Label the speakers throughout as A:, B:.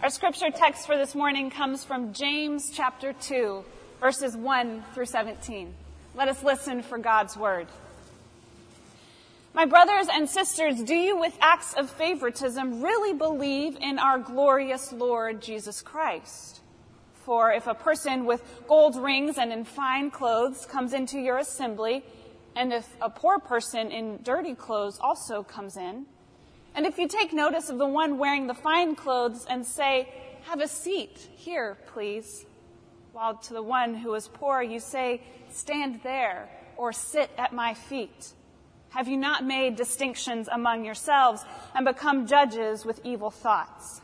A: Our scripture text for this morning comes from James chapter 2, verses 1 through 17. Let us listen for God's word. My brothers and sisters, do you with acts of favoritism really believe in our glorious Lord Jesus Christ? For if a person with gold rings and in fine clothes comes into your assembly, and if a poor person in dirty clothes also comes in, and if you take notice of the one wearing the fine clothes and say, Have a seat here, please, while to the one who is poor you say, Stand there or sit at my feet, have you not made distinctions among yourselves and become judges with evil thoughts?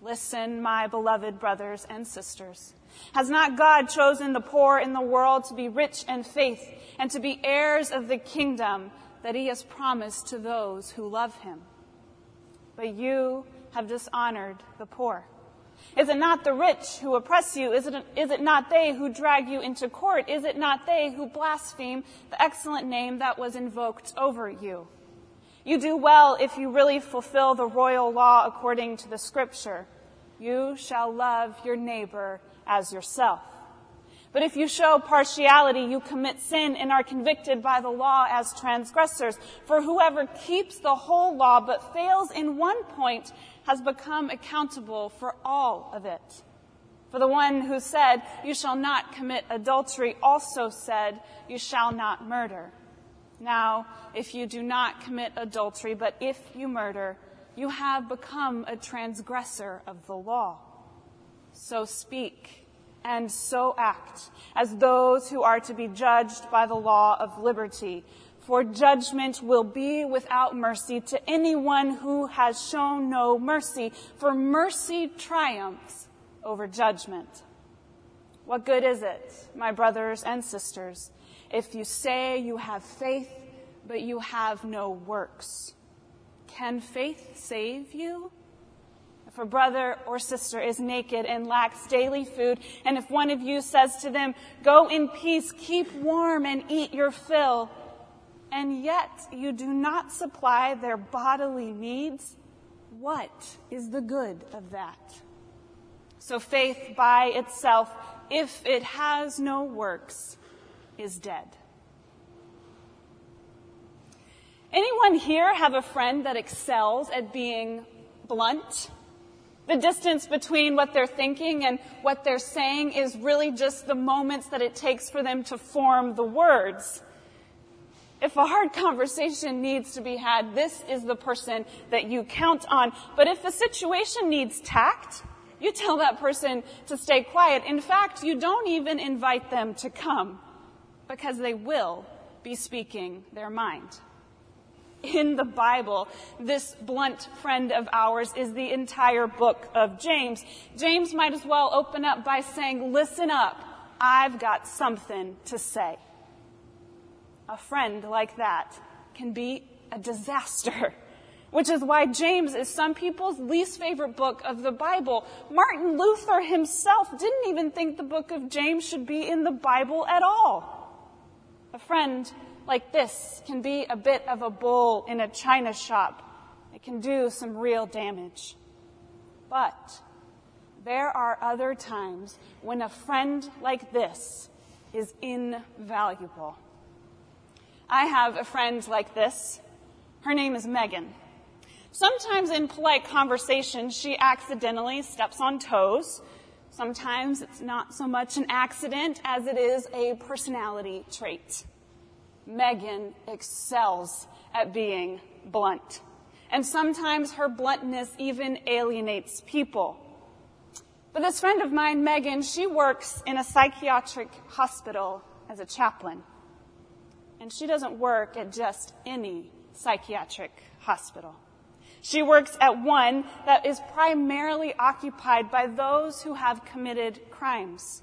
A: Listen, my beloved brothers and sisters. Has not God chosen the poor in the world to be rich in faith and to be heirs of the kingdom that he has promised to those who love him. But you have dishonored the poor. Is it not the rich who oppress you? Is it, is it not they who drag you into court? Is it not they who blaspheme the excellent name that was invoked over you? You do well if you really fulfill the royal law according to the scripture. You shall love your neighbor as yourself. But if you show partiality, you commit sin and are convicted by the law as transgressors. For whoever keeps the whole law but fails in one point has become accountable for all of it. For the one who said, You shall not commit adultery, also said, You shall not murder. Now, if you do not commit adultery, but if you murder, you have become a transgressor of the law. So speak and so act as those who are to be judged by the law of liberty. For judgment will be without mercy to anyone who has shown no mercy, for mercy triumphs over judgment. What good is it, my brothers and sisters, if you say you have faith, but you have no works? Can faith save you? If a brother or sister is naked and lacks daily food, and if one of you says to them, Go in peace, keep warm, and eat your fill, and yet you do not supply their bodily needs, what is the good of that? So faith by itself, if it has no works, is dead. Anyone here have a friend that excels at being blunt? The distance between what they're thinking and what they're saying is really just the moments that it takes for them to form the words. If a hard conversation needs to be had, this is the person that you count on. But if a situation needs tact, you tell that person to stay quiet. In fact, you don't even invite them to come because they will be speaking their mind in the Bible. This blunt friend of ours is the entire book of James. James might as well open up by saying, listen up, I've got something to say. A friend like that can be a disaster. Which is why James is some people's least favorite book of the Bible. Martin Luther himself didn't even think the book of James should be in the Bible at all. A friend like this can be a bit of a bull in a china shop. It can do some real damage. But there are other times when a friend like this is invaluable. I have a friend like this. Her name is Megan. Sometimes in polite conversation, she accidentally steps on toes. Sometimes it's not so much an accident as it is a personality trait. Megan excels at being blunt. And sometimes her bluntness even alienates people. But this friend of mine, Megan, she works in a psychiatric hospital as a chaplain. And she doesn't work at just any psychiatric hospital. She works at one that is primarily occupied by those who have committed crimes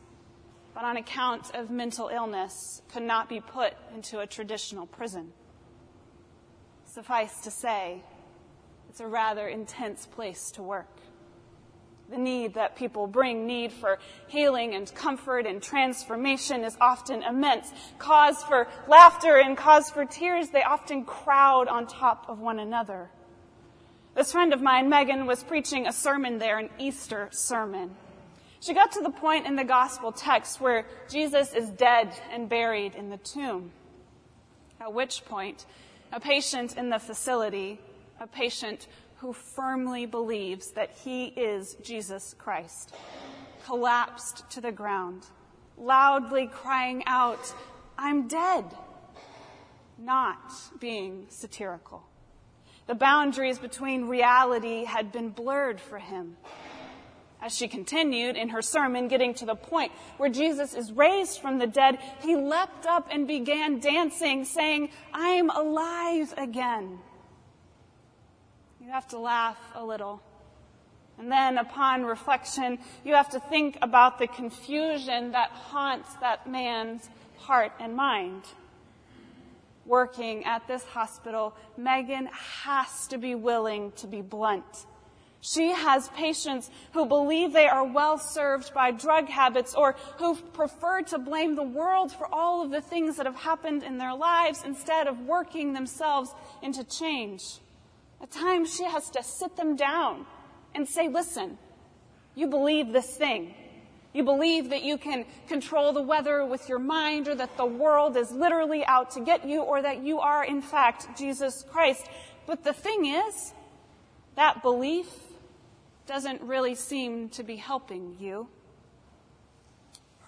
A: but on account of mental illness could not be put into a traditional prison. Suffice to say, it's a rather intense place to work. The need that people bring, need for healing and comfort and transformation is often immense. Cause for laughter and cause for tears, they often crowd on top of one another. This friend of mine, Megan, was preaching a sermon there, an Easter sermon. She got to the point in the gospel text where Jesus is dead and buried in the tomb. At which point, a patient in the facility, a patient who firmly believes that he is Jesus Christ, collapsed to the ground, loudly crying out, I'm dead, not being satirical. The boundaries between reality had been blurred for him. As she continued in her sermon, getting to the point where Jesus is raised from the dead, he leapt up and began dancing, saying, I'm alive again. You have to laugh a little. And then upon reflection, you have to think about the confusion that haunts that man's heart and mind working at this hospital, Megan has to be willing to be blunt. She has patients who believe they are well served by drug habits or who prefer to blame the world for all of the things that have happened in their lives instead of working themselves into change. At times she has to sit them down and say, listen, you believe this thing. You believe that you can control the weather with your mind or that the world is literally out to get you or that you are in fact Jesus Christ. But the thing is, that belief doesn't really seem to be helping you.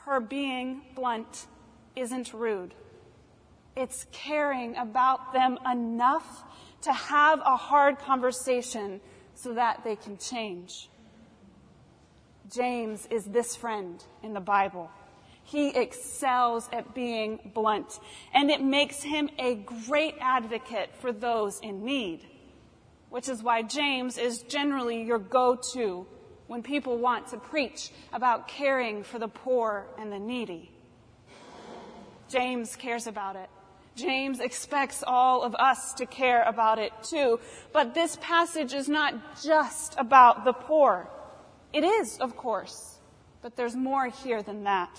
A: Her being blunt isn't rude. It's caring about them enough to have a hard conversation so that they can change. James is this friend in the Bible. He excels at being blunt, and it makes him a great advocate for those in need, which is why James is generally your go-to when people want to preach about caring for the poor and the needy. James cares about it. James expects all of us to care about it too. But this passage is not just about the poor. It is, of course, but there's more here than that.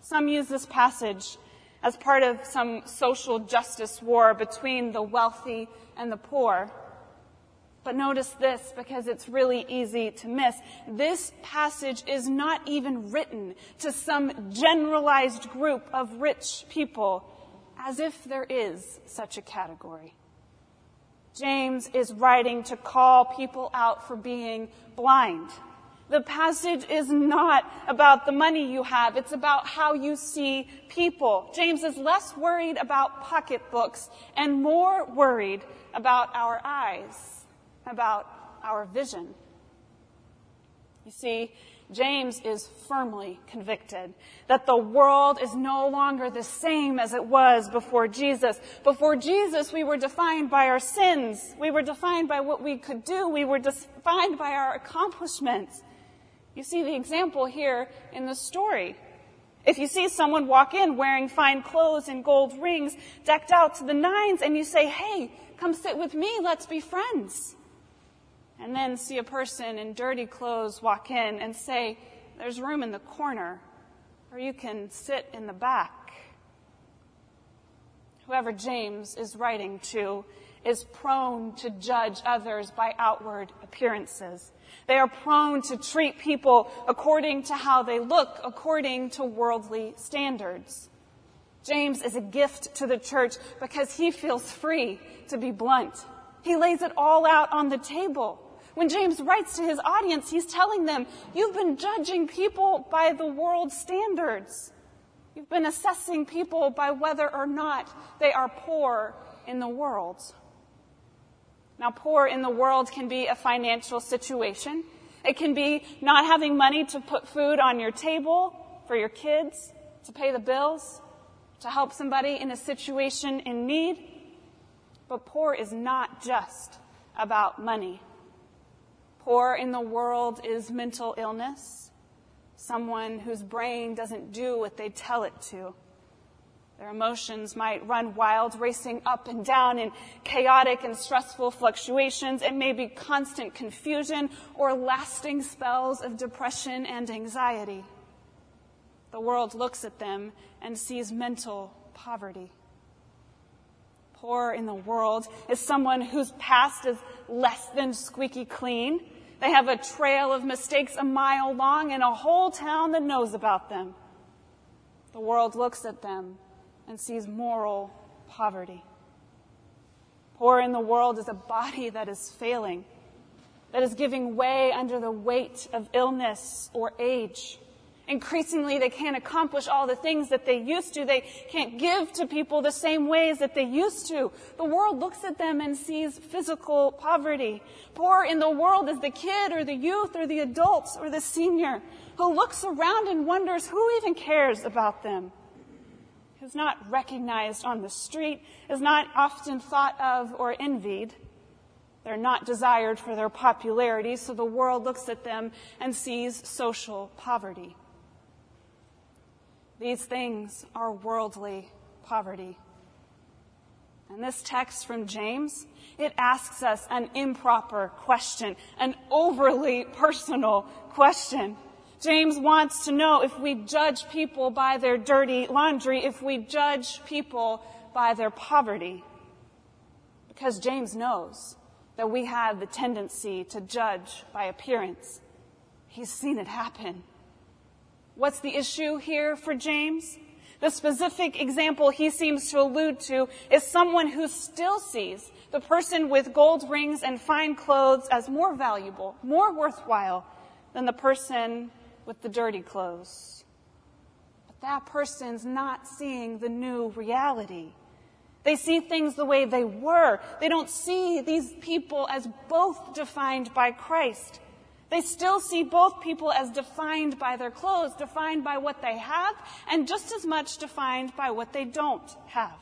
A: Some use this passage as part of some social justice war between the wealthy and the poor. But notice this because it's really easy to miss. This passage is not even written to some generalized group of rich people as if there is such a category. James is writing to call people out for being blind. The passage is not about the money you have. It's about how you see people. James is less worried about pocketbooks and more worried about our eyes, about our vision. You see, James is firmly convicted that the world is no longer the same as it was before Jesus. Before Jesus, we were defined by our sins. We were defined by what we could do. We were defined by our accomplishments. You see the example here in the story. If you see someone walk in wearing fine clothes and gold rings, decked out to the nines, and you say, hey, come sit with me, let's be friends and then see a person in dirty clothes walk in and say, There's room in the corner, or you can sit in the back. Whoever James is writing to is prone to judge others by outward appearances. They are prone to treat people according to how they look, according to worldly standards. James is a gift to the church because he feels free to be blunt. He lays it all out on the table. When James writes to his audience, he's telling them, you've been judging people by the world's standards. You've been assessing people by whether or not they are poor in the world. Now, poor in the world can be a financial situation. It can be not having money to put food on your table for your kids, to pay the bills, to help somebody in a situation in need. But poor is not just about money. Poor in the world is mental illness, someone whose brain doesn't do what they tell it to. Their emotions might run wild, racing up and down in chaotic and stressful fluctuations. It may be constant confusion or lasting spells of depression and anxiety. The world looks at them and sees mental poverty. Poor in the world is someone whose past is less than squeaky clean. They have a trail of mistakes a mile long and a whole town that knows about them. The world looks at them and sees moral poverty. Poor in the world is a body that is failing, that is giving way under the weight of illness or age. Increasingly, they can't accomplish all the things that they used to. They can't give to people the same ways that they used to. The world looks at them and sees physical poverty. Poor in the world is the kid or the youth or the adult or the senior who looks around and wonders who even cares about them. Who's not recognized on the street, is not often thought of or envied. They're not desired for their popularity, so the world looks at them and sees social poverty. These things are worldly poverty. And this text from James, it asks us an improper question, an overly personal question. James wants to know if we judge people by their dirty laundry, if we judge people by their poverty. Because James knows that we have the tendency to judge by appearance. He's seen it happen. What's the issue here for James? The specific example he seems to allude to is someone who still sees the person with gold rings and fine clothes as more valuable, more worthwhile than the person with the dirty clothes. But that person's not seeing the new reality. They see things the way they were. They don't see these people as both defined by Christ. They still see both people as defined by their clothes, defined by what they have, and just as much defined by what they don't have.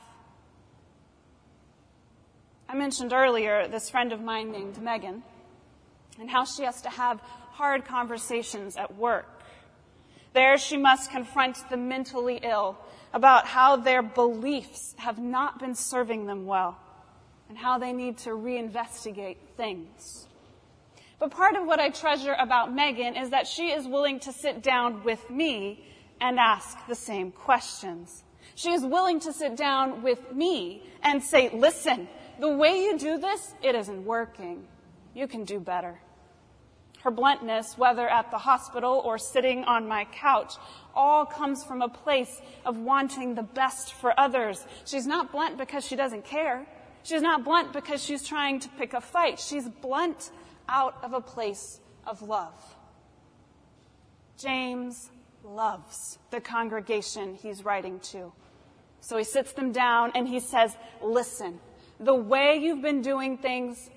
A: I mentioned earlier this friend of mine named Megan and how she has to have hard conversations at work. There she must confront the mentally ill about how their beliefs have not been serving them well and how they need to reinvestigate things. But part of what I treasure about Megan is that she is willing to sit down with me and ask the same questions. She is willing to sit down with me and say, listen, the way you do this, it isn't working. You can do better. Her bluntness, whether at the hospital or sitting on my couch, all comes from a place of wanting the best for others. She's not blunt because she doesn't care. She's not blunt because she's trying to pick a fight. She's blunt out of a place of love. James loves the congregation he's writing to. So he sits them down and he says, listen, the way you've been doing things,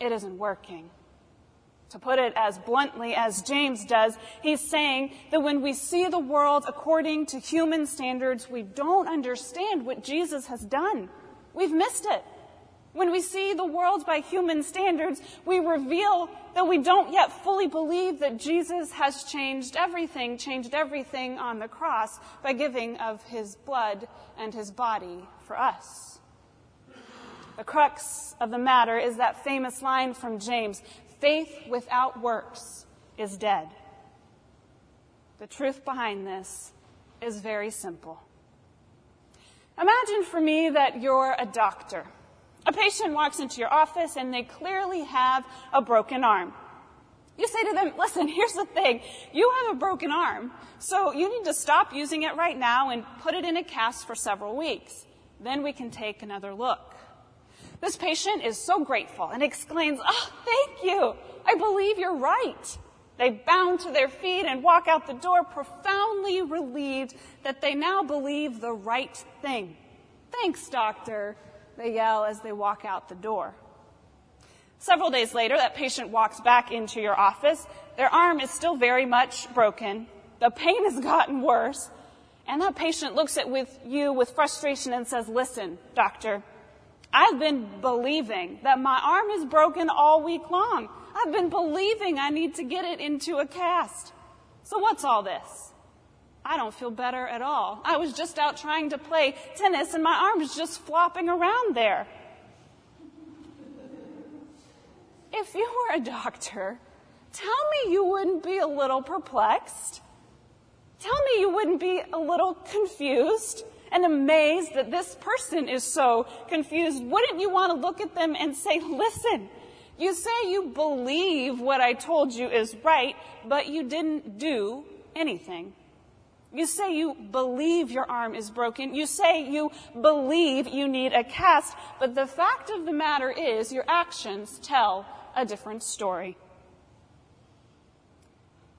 A: it isn't working. To put it as bluntly as James does, he's saying that when we see the world according to human standards, we don't understand what Jesus has done. We've missed it. When we see the world by human standards, we reveal that we don't yet fully believe that Jesus has changed everything, changed everything on the cross by giving of his blood and his body for us. The crux of the matter is that famous line from James faith without works is dead. The truth behind this is very simple. Imagine for me that you're a doctor a patient walks into your office and they clearly have a broken arm. You say to them, listen, here's the thing. You have a broken arm, so you need to stop using it right now and put it in a cast for several weeks. Then we can take another look. This patient is so grateful and exclaims, oh, thank you. I believe you're right. They bound to their feet and walk out the door profoundly relieved that they now believe the right thing. Thanks, doctor they yell as they walk out the door. Several days later, that patient walks back into your office. Their arm is still very much broken. The pain has gotten worse. And that patient looks at with you with frustration and says, listen, doctor, I've been believing that my arm is broken all week long. I've been believing I need to get it into a cast. So what's all this? I don't feel better at all. I was just out trying to play tennis and my arm's just flopping around there. If you were a doctor, tell me you wouldn't be a little perplexed. Tell me you wouldn't be a little confused. And amazed that this person is so confused, wouldn't you want to look at them and say, listen, you say you believe what I told you is right, but you didn't do anything. You say you believe your arm is broken. You say you believe you need a cast. But the fact of the matter is your actions tell a different story.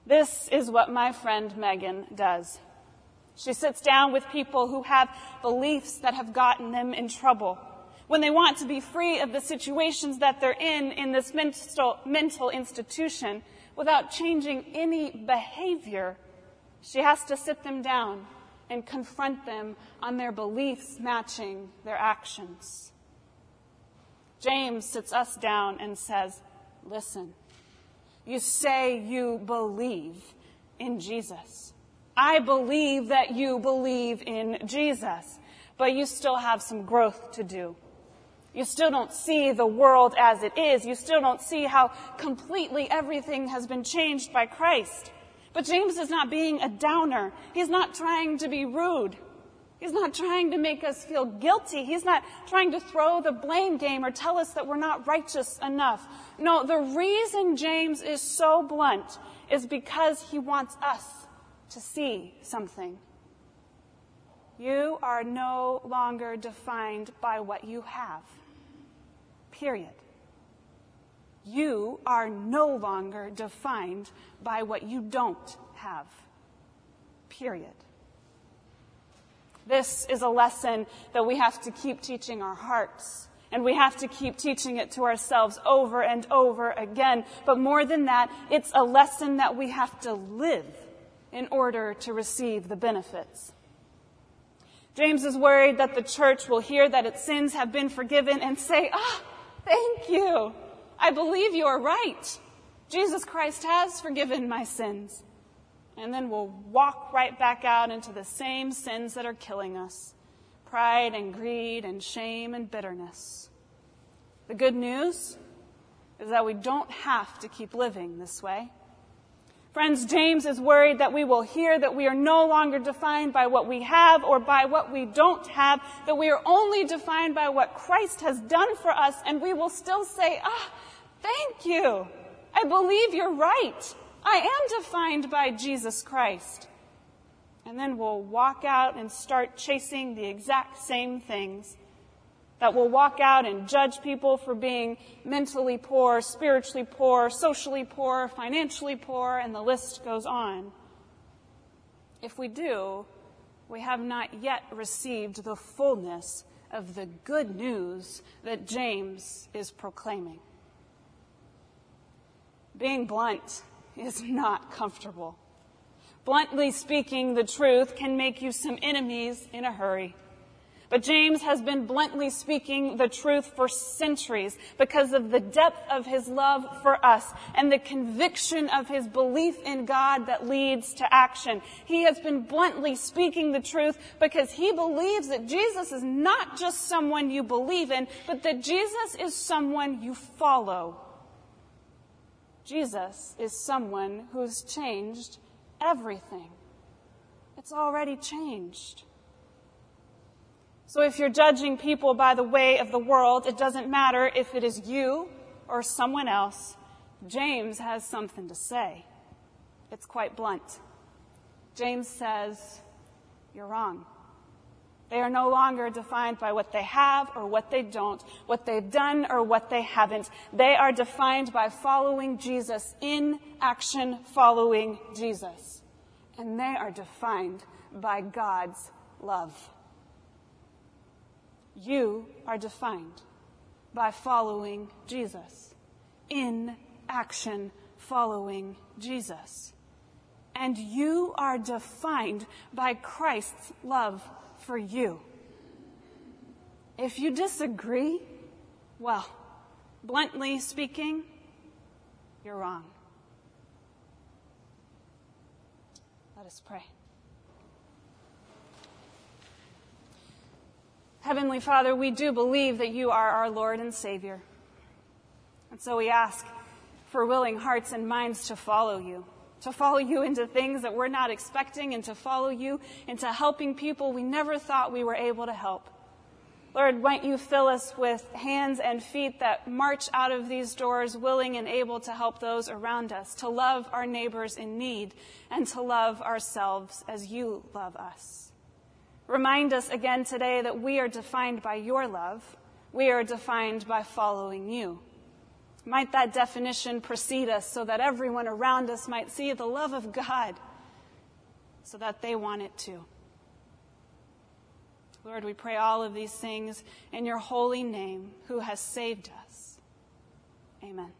A: This is what my friend Megan does. She sits down with people who have beliefs that have gotten them in trouble. When they want to be free of the situations that they're in in this mental, mental institution without changing any behavior, she has to sit them down and confront them on their beliefs matching their actions. James sits us down and says, Listen, you say you believe in Jesus. I believe that you believe in Jesus, but you still have some growth to do. You still don't see the world as it is. You still don't see how completely everything has been changed by Christ. But James is not being a downer. He's not trying to be rude. He's not trying to make us feel guilty. He's not trying to throw the blame game or tell us that we're not righteous enough. No, the reason James is so blunt is because he wants us to see something. You are no longer defined by what you have. Period. You are no longer defined by what you don't have. Period. This is a lesson that we have to keep teaching our hearts. And we have to keep teaching it to ourselves over and over again. But more than that, it's a lesson that we have to live in order to receive the benefits. James is worried that the church will hear that its sins have been forgiven and say, Ah, oh, thank you. I believe you are right. Jesus Christ has forgiven my sins. And then we'll walk right back out into the same sins that are killing us pride and greed and shame and bitterness. The good news is that we don't have to keep living this way. Friends, James is worried that we will hear that we are no longer defined by what we have or by what we don't have, that we are only defined by what Christ has done for us, and we will still say, ah, thank you. I believe you're right. I am defined by Jesus Christ. And then we'll walk out and start chasing the exact same things that will walk out and judge people for being mentally poor, spiritually poor, socially poor, financially poor, and the list goes on. If we do, we have not yet received the fullness of the good news that James is proclaiming. Being blunt is not comfortable. Bluntly speaking the truth can make you some enemies in a hurry. But James has been bluntly speaking the truth for centuries because of the depth of his love for us and the conviction of his belief in God that leads to action. He has been bluntly speaking the truth because he believes that Jesus is not just someone you believe in, but that Jesus is someone you follow. Jesus is someone who's changed everything. It's already changed. So if you're judging people by the way of the world, it doesn't matter if it is you or someone else. James has something to say. It's quite blunt. James says, You're wrong. They are no longer defined by what they have or what they don't, what they've done or what they haven't. They are defined by following Jesus, in action following Jesus. And they are defined by God's love. You are defined by following Jesus, in action following Jesus. And you are defined by Christ's love for you. If you disagree, well, bluntly speaking, you're wrong. Let us pray. Heavenly Father, we do believe that you are our Lord and Savior. And so we ask for willing hearts and minds to follow you. to follow you into things that we're not expecting, and to follow you into helping people we never thought we were able to help. Lord, won't you fill us with hands and feet that march out of these doors willing and able to help those around us, to love our neighbors in need, and to love ourselves as you love us. Remind us again today that we are defined by your love. We are defined by following you. Might that definition precede us so that everyone around us might see the love of God so that they want it too. Lord, we pray all of these things in your holy name who has saved us. Amen.